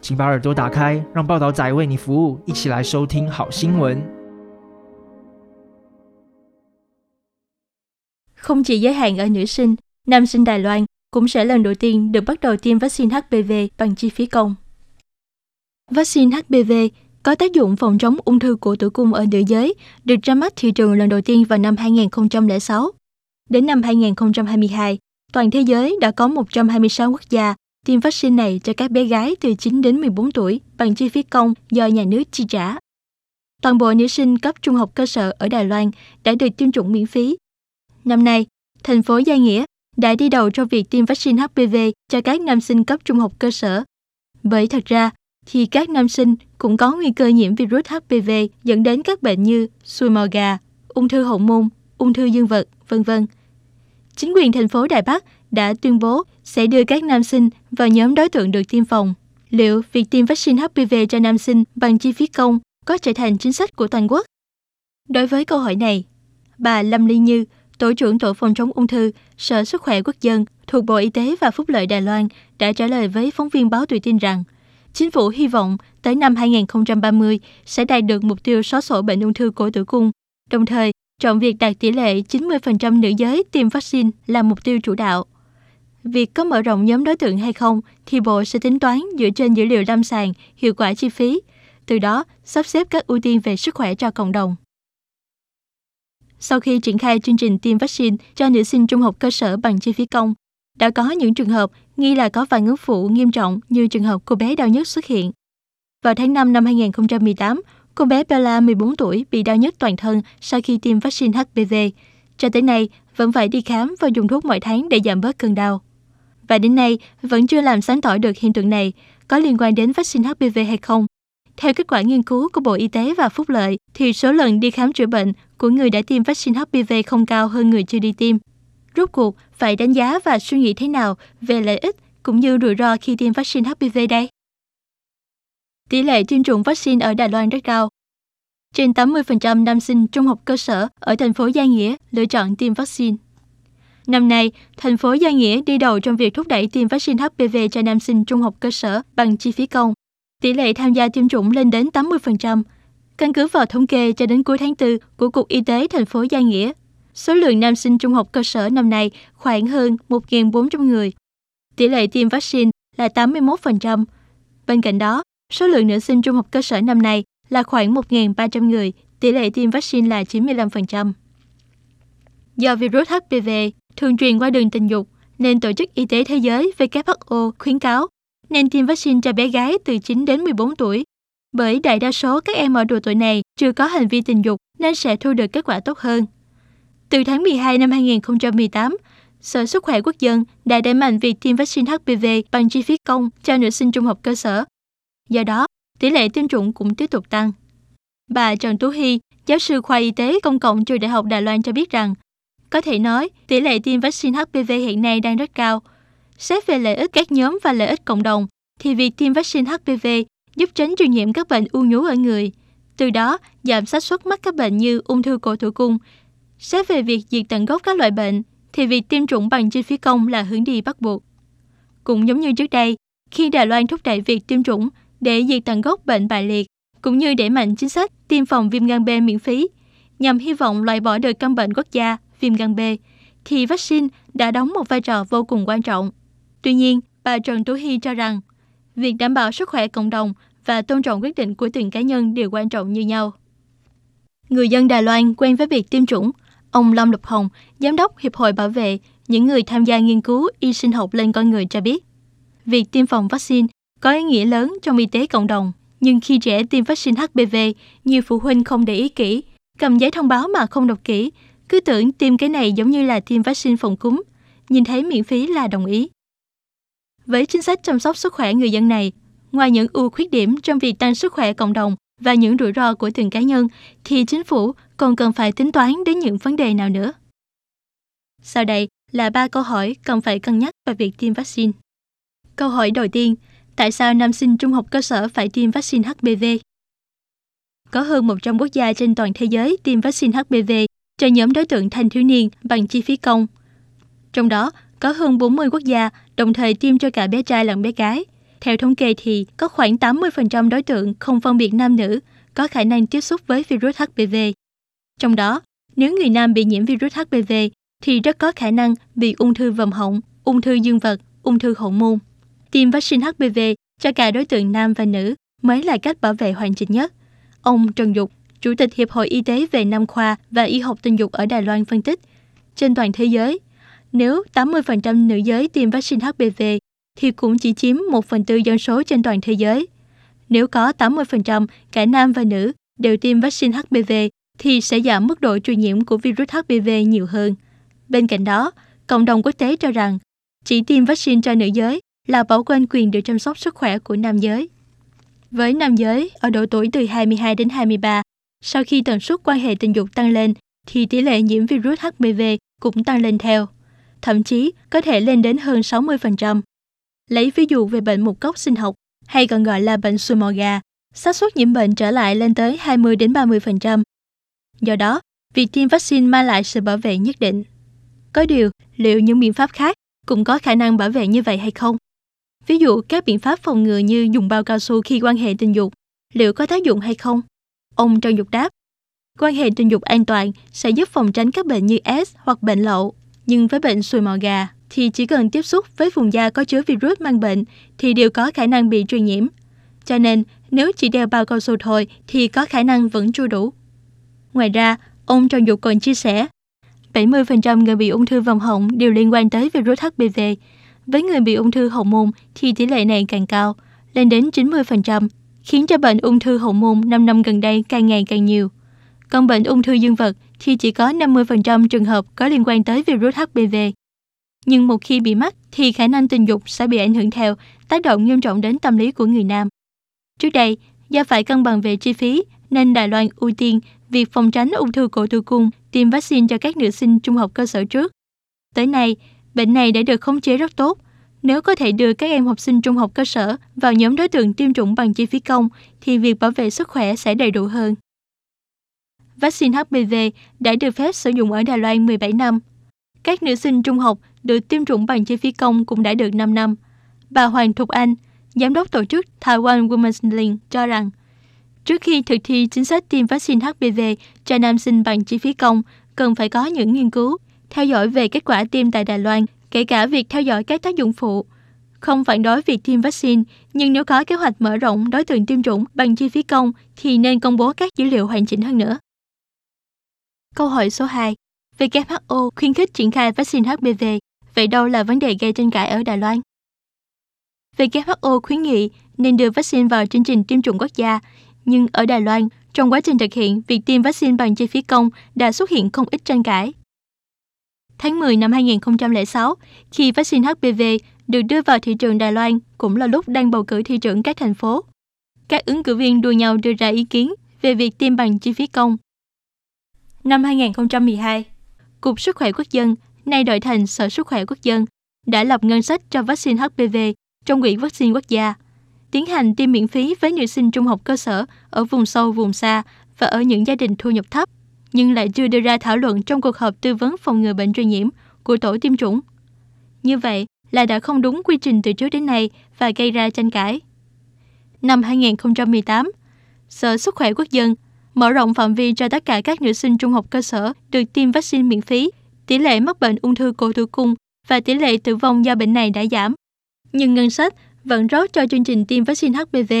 请把耳朵打开，让报道仔为你服务，一起来收听好新闻。 Không chỉ giới hạn ở nữ sinh, nam sinh Đài Loan cũng sẽ lần đầu tiên được bắt đầu tiêm vaccine HPV bằng chi phí công. Vaccine HPV có tác dụng phòng chống ung thư cổ tử cung ở nữ giới, được ra mắt thị trường lần đầu tiên vào năm 2006. Đến năm 2022, toàn thế giới đã có 126 quốc gia tiêm vaccine này cho các bé gái từ 9 đến 14 tuổi bằng chi phí công do nhà nước chi trả. Toàn bộ nữ sinh cấp trung học cơ sở ở Đài Loan đã được tiêm chủng miễn phí Năm nay, thành phố Gia Nghĩa đã đi đầu trong việc tiêm vaccine HPV cho các nam sinh cấp trung học cơ sở. Bởi thật ra, thì các nam sinh cũng có nguy cơ nhiễm virus HPV dẫn đến các bệnh như sùi màu gà, ung thư hậu môn, ung thư dương vật, vân vân. Chính quyền thành phố Đài Bắc đã tuyên bố sẽ đưa các nam sinh vào nhóm đối tượng được tiêm phòng. Liệu việc tiêm vaccine HPV cho nam sinh bằng chi phí công có trở thành chính sách của toàn quốc? Đối với câu hỏi này, bà Lâm Ly Như, Tổ trưởng Tổ phòng chống ung thư, Sở Sức khỏe Quốc dân thuộc Bộ Y tế và Phúc lợi Đài Loan đã trả lời với phóng viên báo Tuổi tin rằng chính phủ hy vọng tới năm 2030 sẽ đạt được mục tiêu xóa sổ bệnh ung thư cổ tử cung, đồng thời chọn việc đạt tỷ lệ 90% nữ giới tiêm vaccine là mục tiêu chủ đạo. Việc có mở rộng nhóm đối tượng hay không thì Bộ sẽ tính toán dựa trên dữ liệu lâm sàng, hiệu quả chi phí, từ đó sắp xếp các ưu tiên về sức khỏe cho cộng đồng. Sau khi triển khai chương trình tiêm vaccine cho nữ sinh trung học cơ sở bằng chi phí công, đã có những trường hợp nghi là có phản ứng phụ nghiêm trọng như trường hợp cô bé đau nhức xuất hiện. Vào tháng 5 năm 2018, cô bé Bella 14 tuổi bị đau nhức toàn thân sau khi tiêm vaccine HPV. Cho tới nay, vẫn phải đi khám và dùng thuốc mỗi tháng để giảm bớt cơn đau. Và đến nay, vẫn chưa làm sáng tỏ được hiện tượng này có liên quan đến vaccine HPV hay không. Theo kết quả nghiên cứu của Bộ Y tế và Phúc lợi, thì số lần đi khám chữa bệnh của người đã tiêm vaccine HPV không cao hơn người chưa đi tiêm. Rốt cuộc, phải đánh giá và suy nghĩ thế nào về lợi ích cũng như rủi ro khi tiêm vaccine HPV đây? Tỷ lệ tiêm chủng vaccine ở Đài Loan rất cao. Trên 80% nam sinh trung học cơ sở ở thành phố Gia Nghĩa lựa chọn tiêm vaccine. Năm nay, thành phố Gia Nghĩa đi đầu trong việc thúc đẩy tiêm vaccine HPV cho nam sinh trung học cơ sở bằng chi phí công. Tỷ lệ tham gia tiêm chủng lên đến 80%. Căn cứ vào thống kê cho đến cuối tháng 4 của Cục Y tế thành phố Gia Nghĩa, số lượng nam sinh trung học cơ sở năm nay khoảng hơn 1.400 người. Tỷ lệ tiêm vaccine là 81%. Bên cạnh đó, số lượng nữ sinh trung học cơ sở năm nay là khoảng 1.300 người, tỷ lệ tiêm vaccine là 95%. Do virus HPV thường truyền qua đường tình dục, nên Tổ chức Y tế Thế giới WHO khuyến cáo nên tiêm vaccine cho bé gái từ 9 đến 14 tuổi. Bởi đại đa số các em ở độ tuổi này chưa có hành vi tình dục nên sẽ thu được kết quả tốt hơn. Từ tháng 12 năm 2018, Sở Sức khỏe Quốc dân đã đẩy mạnh việc tiêm vaccine HPV bằng chi phí công cho nữ sinh trung học cơ sở. Do đó, tỷ lệ tiêm chủng cũng tiếp tục tăng. Bà Trần Tú Hy, giáo sư khoa y tế công cộng trường Đại học Đài Loan cho biết rằng, có thể nói tỷ lệ tiêm vaccine HPV hiện nay đang rất cao. Xét về lợi ích các nhóm và lợi ích cộng đồng, thì việc tiêm vaccine HPV giúp tránh truyền nhiễm các bệnh u nhú ở người, từ đó giảm xác suất mắc các bệnh như ung thư cổ tử cung. Xét về việc diệt tận gốc các loại bệnh, thì việc tiêm chủng bằng chi phí công là hướng đi bắt buộc. Cũng giống như trước đây, khi Đài Loan thúc đẩy việc tiêm chủng để diệt tận gốc bệnh bại liệt, cũng như đẩy mạnh chính sách tiêm phòng viêm gan B miễn phí, nhằm hy vọng loại bỏ được căn bệnh quốc gia viêm gan B, thì vaccine đã đóng một vai trò vô cùng quan trọng. Tuy nhiên, bà Trần Tú Hy cho rằng, việc đảm bảo sức khỏe cộng đồng và tôn trọng quyết định của từng cá nhân đều quan trọng như nhau. Người dân Đài Loan quen với việc tiêm chủng. Ông Lâm Lục Hồng, Giám đốc Hiệp hội Bảo vệ những người tham gia nghiên cứu y sinh học lên con người cho biết, việc tiêm phòng vaccine có ý nghĩa lớn trong y tế cộng đồng. Nhưng khi trẻ tiêm vaccine HPV, nhiều phụ huynh không để ý kỹ, cầm giấy thông báo mà không đọc kỹ, cứ tưởng tiêm cái này giống như là tiêm vaccine phòng cúm, nhìn thấy miễn phí là đồng ý. Với chính sách chăm sóc sức khỏe người dân này, ngoài những ưu khuyết điểm trong việc tăng sức khỏe cộng đồng và những rủi ro của từng cá nhân, thì chính phủ còn cần phải tính toán đến những vấn đề nào nữa. Sau đây là ba câu hỏi cần phải cân nhắc về việc tiêm vaccine. Câu hỏi đầu tiên, tại sao nam sinh trung học cơ sở phải tiêm vaccine HPV? Có hơn 100 quốc gia trên toàn thế giới tiêm vaccine HPV cho nhóm đối tượng thanh thiếu niên bằng chi phí công. Trong đó, có hơn 40 quốc gia đồng thời tiêm cho cả bé trai lẫn bé gái. Theo thống kê thì có khoảng 80% đối tượng không phân biệt nam nữ có khả năng tiếp xúc với virus HPV. Trong đó, nếu người nam bị nhiễm virus HPV thì rất có khả năng bị ung thư vòm họng, ung thư dương vật, ung thư hậu môn. Tiêm vaccine HPV cho cả đối tượng nam và nữ mới là cách bảo vệ hoàn chỉnh nhất. Ông Trần Dục, Chủ tịch Hiệp hội Y tế về Nam khoa và Y học tình dục ở Đài Loan phân tích, trên toàn thế giới, nếu 80% nữ giới tiêm vaccine HPV thì cũng chỉ chiếm 1 phần tư dân số trên toàn thế giới. Nếu có 80% cả nam và nữ đều tiêm vaccine HPV thì sẽ giảm mức độ truyền nhiễm của virus HPV nhiều hơn. Bên cạnh đó, cộng đồng quốc tế cho rằng chỉ tiêm vaccine cho nữ giới là bỏ quên quyền được chăm sóc sức khỏe của nam giới. Với nam giới ở độ tuổi từ 22 đến 23, sau khi tần suất quan hệ tình dục tăng lên thì tỷ lệ nhiễm virus HPV cũng tăng lên theo, thậm chí có thể lên đến hơn 60%. Lấy ví dụ về bệnh mụt cốc sinh học hay còn gọi là bệnh sùi gà, xác suất nhiễm bệnh trở lại lên tới 20 đến 30%. Do đó, việc tiêm vaccine mang lại sự bảo vệ nhất định. Có điều, liệu những biện pháp khác cũng có khả năng bảo vệ như vậy hay không? Ví dụ các biện pháp phòng ngừa như dùng bao cao su khi quan hệ tình dục, liệu có tác dụng hay không? Ông Trần Dục đáp, quan hệ tình dục an toàn sẽ giúp phòng tránh các bệnh như S hoặc bệnh lậu. Nhưng với bệnh sùi màu gà thì chỉ cần tiếp xúc với vùng da có chứa virus mang bệnh thì đều có khả năng bị truyền nhiễm. Cho nên, nếu chỉ đeo bao cao su thôi thì có khả năng vẫn chưa đủ. Ngoài ra, ông Trần Dục còn chia sẻ, 70% người bị ung thư vòng họng đều liên quan tới virus HPV. Với người bị ung thư hậu môn thì tỷ lệ này càng cao, lên đến 90%, khiến cho bệnh ung thư hậu môn 5 năm gần đây càng ngày càng nhiều. Còn bệnh ung thư dương vật thì chỉ có 50% trường hợp có liên quan tới virus HPV. Nhưng một khi bị mắc thì khả năng tình dục sẽ bị ảnh hưởng theo, tác động nghiêm trọng đến tâm lý của người nam. Trước đây, do phải cân bằng về chi phí nên Đài Loan ưu tiên việc phòng tránh ung thư cổ tử cung tiêm vaccine cho các nữ sinh trung học cơ sở trước. Tới nay, bệnh này đã được khống chế rất tốt. Nếu có thể đưa các em học sinh trung học cơ sở vào nhóm đối tượng tiêm chủng bằng chi phí công, thì việc bảo vệ sức khỏe sẽ đầy đủ hơn. Vaccine HPV đã được phép sử dụng ở Đài Loan 17 năm. Các nữ sinh trung học được tiêm chủng bằng chi phí công cũng đã được 5 năm. Bà Hoàng Thục Anh, giám đốc tổ chức Taiwan Women's Link cho rằng Trước khi thực thi chính sách tiêm vaccine HPV cho nam sinh bằng chi phí công, cần phải có những nghiên cứu, theo dõi về kết quả tiêm tại Đài Loan, kể cả việc theo dõi các tác dụng phụ. Không phản đối việc tiêm vaccine, nhưng nếu có kế hoạch mở rộng đối tượng tiêm chủng bằng chi phí công thì nên công bố các dữ liệu hoàn chỉnh hơn nữa. Câu hỏi số 2. WHO khuyến khích triển khai vaccine HPV. Vậy đâu là vấn đề gây tranh cãi ở Đài Loan? WHO khuyến nghị nên đưa vaccine vào chương trình tiêm chủng quốc gia nhưng ở Đài Loan, trong quá trình thực hiện việc tiêm vaccine bằng chi phí công đã xuất hiện không ít tranh cãi. Tháng 10 năm 2006, khi vaccine HPV được đưa vào thị trường Đài Loan cũng là lúc đang bầu cử thị trưởng các thành phố. Các ứng cử viên đua nhau đưa ra ý kiến về việc tiêm bằng chi phí công. Năm 2012, Cục Sức khỏe Quốc dân, nay đổi thành Sở Sức khỏe Quốc dân, đã lập ngân sách cho vaccine HPV trong quỹ vaccine quốc gia – tiến hành tiêm miễn phí với nữ sinh trung học cơ sở ở vùng sâu, vùng xa và ở những gia đình thu nhập thấp, nhưng lại chưa đưa ra thảo luận trong cuộc họp tư vấn phòng ngừa bệnh truyền nhiễm của tổ tiêm chủng. Như vậy là đã không đúng quy trình từ trước đến nay và gây ra tranh cãi. Năm 2018, Sở Sức khỏe Quốc dân mở rộng phạm vi cho tất cả các nữ sinh trung học cơ sở được tiêm vaccine miễn phí. Tỷ lệ mắc bệnh ung thư cổ tử cung và tỷ lệ tử vong do bệnh này đã giảm. Nhưng ngân sách vẫn rót cho chương trình tiêm vaccine HPV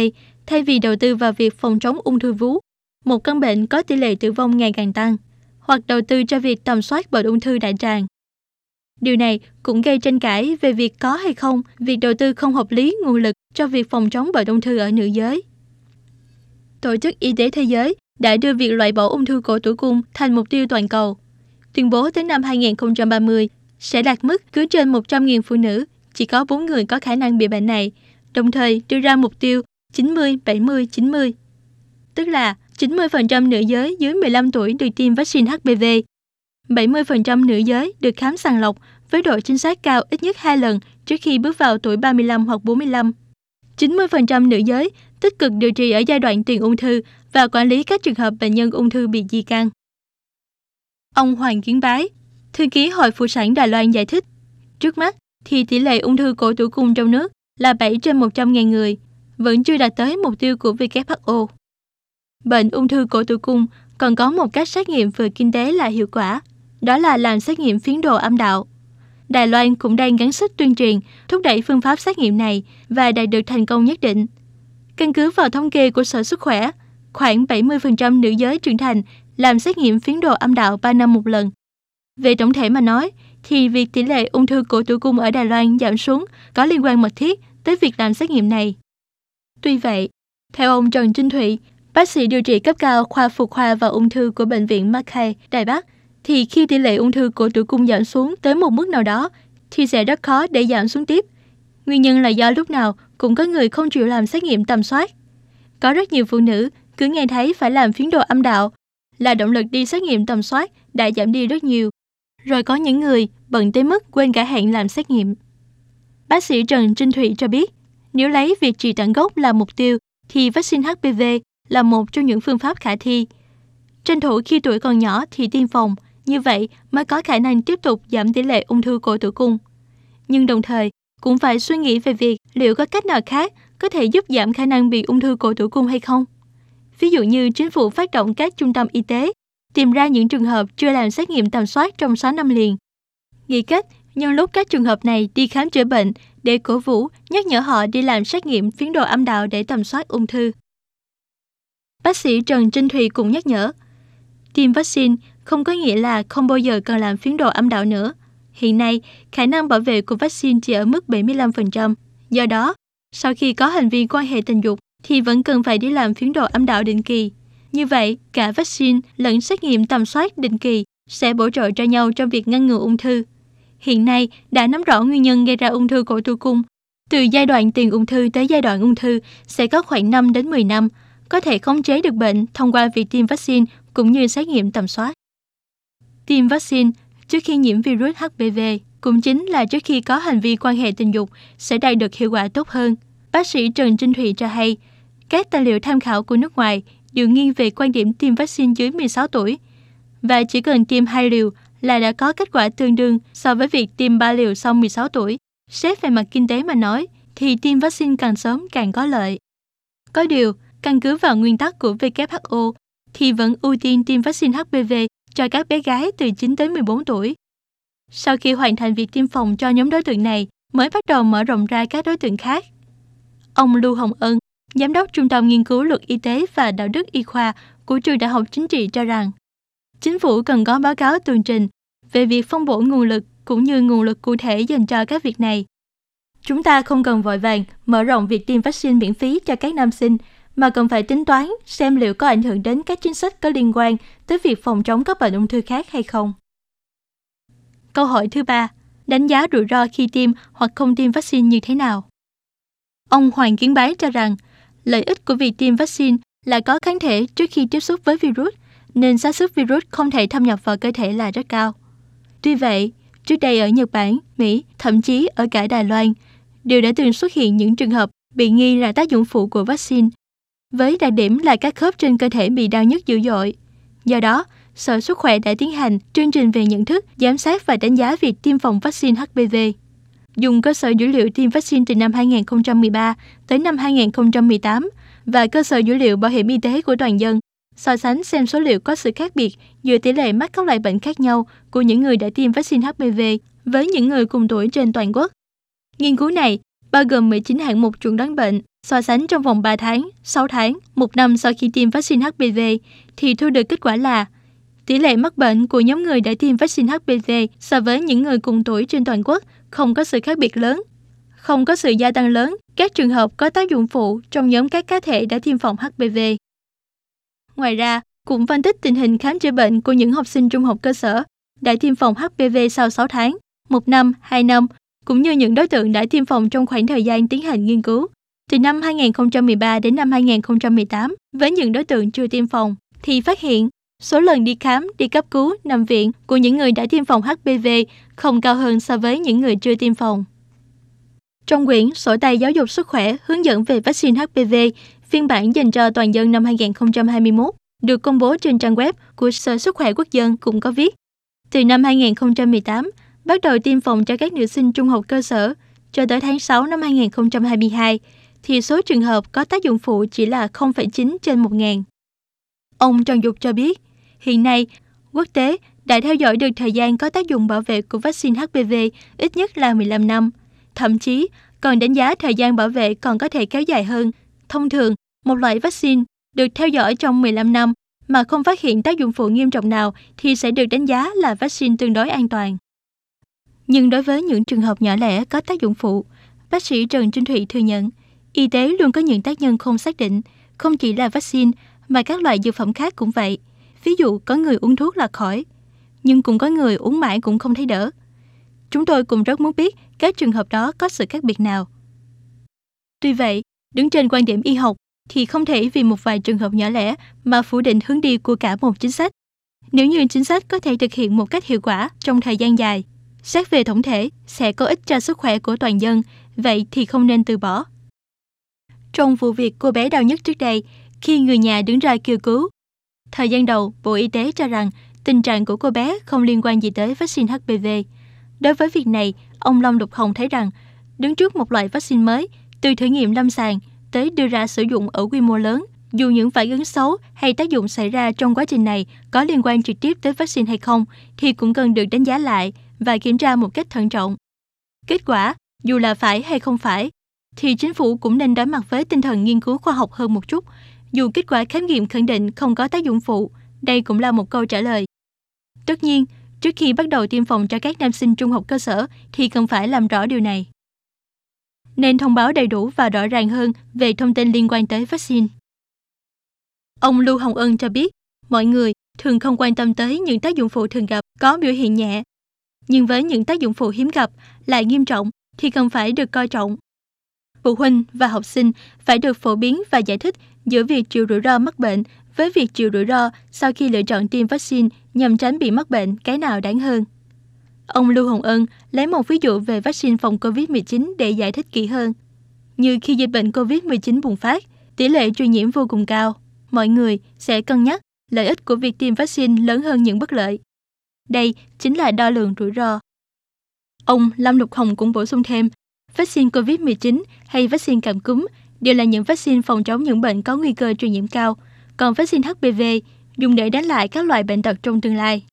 thay vì đầu tư vào việc phòng chống ung thư vú, một căn bệnh có tỷ lệ tử vong ngày càng tăng, hoặc đầu tư cho việc tầm soát bệnh ung thư đại tràng. Điều này cũng gây tranh cãi về việc có hay không việc đầu tư không hợp lý nguồn lực cho việc phòng chống bệnh ung thư ở nữ giới. Tổ chức Y tế Thế giới đã đưa việc loại bỏ ung thư cổ tử cung thành mục tiêu toàn cầu, tuyên bố tới năm 2030 sẽ đạt mức cứ trên 100.000 phụ nữ chỉ có 4 người có khả năng bị bệnh này, đồng thời đưa ra mục tiêu 90-70-90. tức là 90% nữ giới dưới 15 tuổi được tiêm vaccine HPV, 70% nữ giới được khám sàng lọc với độ chính xác cao ít nhất 2 lần trước khi bước vào tuổi 35 hoặc 45. 90% nữ giới tích cực điều trị ở giai đoạn tiền ung thư và quản lý các trường hợp bệnh nhân ung thư bị di căn. Ông Hoàng Kiến Bái, thư ký Hội Phụ sản Đài Loan giải thích, trước mắt thì tỷ lệ ung thư cổ tử cung trong nước là 7 trên 100.000 người, vẫn chưa đạt tới mục tiêu của WHO. Bệnh ung thư cổ tử cung còn có một cách xét nghiệm vừa kinh tế là hiệu quả, đó là làm xét nghiệm phiến đồ âm đạo. Đài Loan cũng đang gắn sức tuyên truyền, thúc đẩy phương pháp xét nghiệm này và đạt được thành công nhất định. Căn cứ vào thống kê của Sở Sức khỏe, khoảng 70% nữ giới trưởng thành làm xét nghiệm phiến đồ âm đạo 3 năm một lần. Về tổng thể mà nói, thì việc tỷ lệ ung thư cổ tử cung ở Đài Loan giảm xuống có liên quan mật thiết tới việc làm xét nghiệm này. Tuy vậy, theo ông Trần Trinh Thụy, bác sĩ điều trị cấp cao khoa phụ khoa và ung thư của bệnh viện Mackay, Đài Bắc, thì khi tỷ lệ ung thư của tử cung giảm xuống tới một mức nào đó thì sẽ rất khó để giảm xuống tiếp. Nguyên nhân là do lúc nào cũng có người không chịu làm xét nghiệm tầm soát. Có rất nhiều phụ nữ cứ nghe thấy phải làm phiến đồ âm đạo là động lực đi xét nghiệm tầm soát đã giảm đi rất nhiều. Rồi có những người bận tới mức quên cả hẹn làm xét nghiệm. Bác sĩ Trần Trinh Thụy cho biết, nếu lấy việc trị tận gốc là mục tiêu, thì vaccine HPV là một trong những phương pháp khả thi. Tranh thủ khi tuổi còn nhỏ thì tiêm phòng, như vậy mới có khả năng tiếp tục giảm tỷ lệ ung thư cổ tử cung. Nhưng đồng thời, cũng phải suy nghĩ về việc liệu có cách nào khác có thể giúp giảm khả năng bị ung thư cổ tử cung hay không. Ví dụ như chính phủ phát động các trung tâm y tế, tìm ra những trường hợp chưa làm xét nghiệm tầm soát trong 6 năm liền. Nghĩ cách nhân lúc các trường hợp này đi khám chữa bệnh để cổ vũ, nhắc nhở họ đi làm xét nghiệm phiến đồ âm đạo để tầm soát ung thư. Bác sĩ Trần Trinh Thùy cũng nhắc nhở, tiêm vaccine không có nghĩa là không bao giờ cần làm phiến đồ âm đạo nữa. Hiện nay, khả năng bảo vệ của vaccine chỉ ở mức 75%. Do đó, sau khi có hành vi quan hệ tình dục thì vẫn cần phải đi làm phiến đồ âm đạo định kỳ. Như vậy, cả vaccine lẫn xét nghiệm tầm soát định kỳ sẽ bổ trợ cho nhau trong việc ngăn ngừa ung thư. Hiện nay đã nắm rõ nguyên nhân gây ra ung thư cổ tử cung. Từ giai đoạn tiền ung thư tới giai đoạn ung thư sẽ có khoảng 5 đến 10 năm, có thể khống chế được bệnh thông qua việc tiêm vaccine cũng như xét nghiệm tầm soát. Tiêm vaccine trước khi nhiễm virus HPV cũng chính là trước khi có hành vi quan hệ tình dục sẽ đạt được hiệu quả tốt hơn. Bác sĩ Trần Trinh Thụy cho hay, các tài liệu tham khảo của nước ngoài đều nghiêng về quan điểm tiêm vaccine dưới 16 tuổi và chỉ cần tiêm hai liều là đã có kết quả tương đương so với việc tiêm 3 liều sau 16 tuổi. Xét về mặt kinh tế mà nói, thì tiêm vaccine càng sớm càng có lợi. Có điều, căn cứ vào nguyên tắc của WHO, thì vẫn ưu tiên tiêm vaccine HPV cho các bé gái từ 9 tới 14 tuổi. Sau khi hoàn thành việc tiêm phòng cho nhóm đối tượng này, mới bắt đầu mở rộng ra các đối tượng khác. Ông Lưu Hồng Ân, Giám đốc Trung tâm Nghiên cứu Luật Y tế và Đạo đức Y khoa của Trường Đại học Chính trị cho rằng, chính phủ cần có báo cáo tường trình về việc phân bổ nguồn lực cũng như nguồn lực cụ thể dành cho các việc này. Chúng ta không cần vội vàng mở rộng việc tiêm vaccine miễn phí cho các nam sinh, mà cần phải tính toán xem liệu có ảnh hưởng đến các chính sách có liên quan tới việc phòng chống các bệnh ung thư khác hay không. Câu hỏi thứ ba, đánh giá rủi ro khi tiêm hoặc không tiêm vaccine như thế nào? Ông Hoàng Kiến Bái cho rằng, lợi ích của việc tiêm vaccine là có kháng thể trước khi tiếp xúc với virus, nên xác suất virus không thể thâm nhập vào cơ thể là rất cao. Tuy vậy, trước đây ở Nhật Bản, Mỹ, thậm chí ở cả Đài Loan, đều đã từng xuất hiện những trường hợp bị nghi là tác dụng phụ của vaccine, với đặc điểm là các khớp trên cơ thể bị đau nhức dữ dội. Do đó, Sở Sức khỏe đã tiến hành chương trình về nhận thức, giám sát và đánh giá việc tiêm phòng vaccine HPV. Dùng cơ sở dữ liệu tiêm vaccine từ năm 2013 tới năm 2018 và cơ sở dữ liệu bảo hiểm y tế của toàn dân so sánh xem số liệu có sự khác biệt giữa tỷ lệ mắc các loại bệnh khác nhau của những người đã tiêm vaccine HPV với những người cùng tuổi trên toàn quốc. Nghiên cứu này bao gồm 19 hạng mục chuẩn đoán bệnh, so sánh trong vòng 3 tháng, 6 tháng, một năm sau khi tiêm vaccine HPV, thì thu được kết quả là tỷ lệ mắc bệnh của nhóm người đã tiêm vaccine HPV so với những người cùng tuổi trên toàn quốc không có sự khác biệt lớn. Không có sự gia tăng lớn các trường hợp có tác dụng phụ trong nhóm các cá thể đã tiêm phòng HPV. Ngoài ra, cũng phân tích tình hình khám chữa bệnh của những học sinh trung học cơ sở đã tiêm phòng HPV sau 6 tháng, 1 năm, 2 năm, cũng như những đối tượng đã tiêm phòng trong khoảng thời gian tiến hành nghiên cứu, từ năm 2013 đến năm 2018, với những đối tượng chưa tiêm phòng, thì phát hiện số lần đi khám, đi cấp cứu, nằm viện của những người đã tiêm phòng HPV không cao hơn so với những người chưa tiêm phòng. Trong quyển Sổ tay giáo dục sức khỏe hướng dẫn về vaccine HPV, phiên bản dành cho toàn dân năm 2021, được công bố trên trang web của Sở Sức khỏe Quốc dân cũng có viết. Từ năm 2018, bắt đầu tiêm phòng cho các nữ sinh trung học cơ sở, cho tới tháng 6 năm 2022, thì số trường hợp có tác dụng phụ chỉ là 0,9 trên 1.000. Ông Trần Dục cho biết, hiện nay, quốc tế đã theo dõi được thời gian có tác dụng bảo vệ của vaccine HPV ít nhất là 15 năm. Thậm chí, còn đánh giá thời gian bảo vệ còn có thể kéo dài hơn. Thông thường, một loại vaccine được theo dõi trong 15 năm mà không phát hiện tác dụng phụ nghiêm trọng nào thì sẽ được đánh giá là vaccine tương đối an toàn. Nhưng đối với những trường hợp nhỏ lẻ có tác dụng phụ, bác sĩ Trần Trinh Thụy thừa nhận, y tế luôn có những tác nhân không xác định, không chỉ là vaccine mà các loại dược phẩm khác cũng vậy. Ví dụ có người uống thuốc là khỏi, nhưng cũng có người uống mãi cũng không thấy đỡ. Chúng tôi cũng rất muốn biết các trường hợp đó có sự khác biệt nào. Tuy vậy, đứng trên quan điểm y học thì không thể vì một vài trường hợp nhỏ lẻ mà phủ định hướng đi của cả một chính sách. Nếu như chính sách có thể thực hiện một cách hiệu quả trong thời gian dài, xét về tổng thể sẽ có ích cho sức khỏe của toàn dân, vậy thì không nên từ bỏ. Trong vụ việc cô bé đau nhất trước đây, khi người nhà đứng ra kêu cứu, thời gian đầu Bộ Y tế cho rằng tình trạng của cô bé không liên quan gì tới vaccine HPV. Đối với việc này, ông Long Đục Hồng thấy rằng đứng trước một loại vaccine mới, từ thử nghiệm lâm sàng tới đưa ra sử dụng ở quy mô lớn, dù những phản ứng xấu hay tác dụng xảy ra trong quá trình này có liên quan trực tiếp tới vaccine hay không thì cũng cần được đánh giá lại và kiểm tra một cách thận trọng. Kết quả, dù là phải hay không phải, thì chính phủ cũng nên đối mặt với tinh thần nghiên cứu khoa học hơn một chút. Dù kết quả khám nghiệm khẳng định không có tác dụng phụ, đây cũng là một câu trả lời. Tất nhiên, trước khi bắt đầu tiêm phòng cho các nam sinh trung học cơ sở thì cần phải làm rõ điều này. Nên thông báo đầy đủ và rõ ràng hơn về thông tin liên quan tới vaccine. Ông Lưu Hồng Ân cho biết, mọi người thường không quan tâm tới những tác dụng phụ thường gặp có biểu hiện nhẹ. Nhưng với những tác dụng phụ hiếm gặp lại nghiêm trọng thì cần phải được coi trọng. Phụ huynh và học sinh phải được phổ biến và giải thích giữa việc chịu rủi ro mắc bệnh với việc chịu rủi ro sau khi lựa chọn tiêm vaccine nhằm tránh bị mắc bệnh cái nào đáng hơn. Ông Lưu Hồng Ân lấy một ví dụ về vaccine phòng COVID-19 để giải thích kỹ hơn. Như khi dịch bệnh COVID-19 bùng phát, tỷ lệ truyền nhiễm vô cùng cao, mọi người sẽ cân nhắc lợi ích của việc tiêm vaccine lớn hơn những bất lợi. Đây chính là đo lường rủi ro. Ông Lâm Lục Hồng cũng bổ sung thêm, vaccine COVID-19 hay vaccine cảm cúm đều là những vaccine phòng chống những bệnh có nguy cơ truyền nhiễm cao, còn vaccine HPV dùng để đánh lại các loại bệnh tật trong tương lai.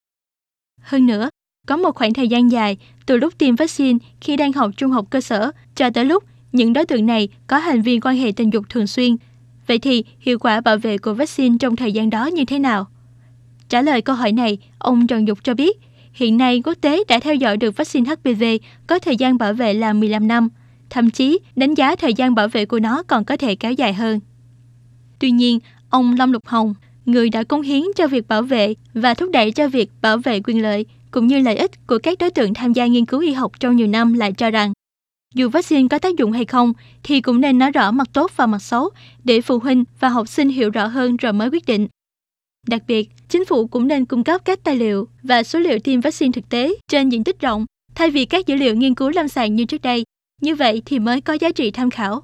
Hơn nữa, có một khoảng thời gian dài từ lúc tiêm vaccine khi đang học trung học cơ sở cho tới lúc những đối tượng này có hành vi quan hệ tình dục thường xuyên. Vậy thì hiệu quả bảo vệ của vaccine trong thời gian đó như thế nào? Trả lời câu hỏi này, ông Trần Dục cho biết, hiện nay quốc tế đã theo dõi được vaccine HPV có thời gian bảo vệ là 15 năm, thậm chí đánh giá thời gian bảo vệ của nó còn có thể kéo dài hơn. Tuy nhiên, ông Lâm Lục Hồng, người đã cống hiến cho việc bảo vệ và thúc đẩy cho việc bảo vệ quyền lợi cũng như lợi ích của các đối tượng tham gia nghiên cứu y học trong nhiều năm lại cho rằng dù vaccine có tác dụng hay không thì cũng nên nói rõ mặt tốt và mặt xấu để phụ huynh và học sinh hiểu rõ hơn rồi mới quyết định. Đặc biệt, chính phủ cũng nên cung cấp các tài liệu và số liệu tiêm vaccine thực tế trên diện tích rộng thay vì các dữ liệu nghiên cứu lâm sàng như trước đây. Như vậy thì mới có giá trị tham khảo.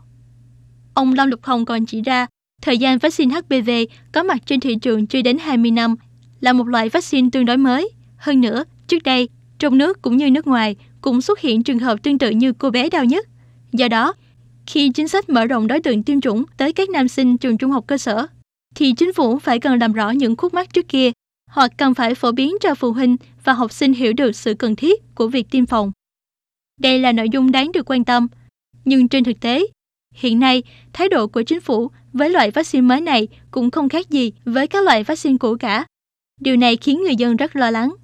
Ông Long Lục Hồng còn chỉ ra, thời gian vaccine HPV có mặt trên thị trường chưa đến 20 năm là một loại vaccine tương đối mới. Hơn nữa, trước đây, trong nước cũng như nước ngoài cũng xuất hiện trường hợp tương tự như cô bé đau nhất. Do đó, khi chính sách mở rộng đối tượng tiêm chủng tới các nam sinh trường trung học cơ sở, thì chính phủ phải cần làm rõ những khúc mắc trước kia, hoặc cần phải phổ biến cho phụ huynh và học sinh hiểu được sự cần thiết của việc tiêm phòng. Đây là nội dung đáng được quan tâm, nhưng trên thực tế, hiện nay thái độ của chính phủ với loại vaccine mới này cũng không khác gì với các loại vaccine cũ cả. Điều này khiến người dân rất lo lắng.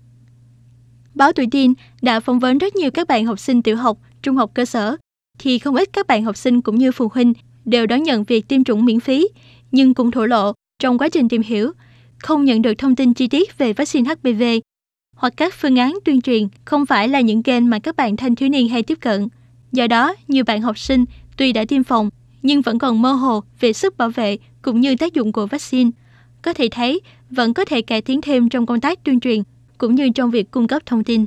Báo Tuổi Tin đã phỏng vấn rất nhiều các bạn học sinh tiểu học, trung học cơ sở, thì không ít các bạn học sinh cũng như phụ huynh đều đón nhận việc tiêm chủng miễn phí, nhưng cũng thổ lộ trong quá trình tìm hiểu, không nhận được thông tin chi tiết về vaccine HPV hoặc các phương án tuyên truyền không phải là những kênh mà các bạn thanh thiếu niên hay tiếp cận. Do đó, nhiều bạn học sinh tuy đã tiêm phòng nhưng vẫn còn mơ hồ về sức bảo vệ cũng như tác dụng của vaccine. Có thể thấy, vẫn có thể cải tiến thêm trong công tác tuyên truyền cũng như trong việc cung cấp thông tin.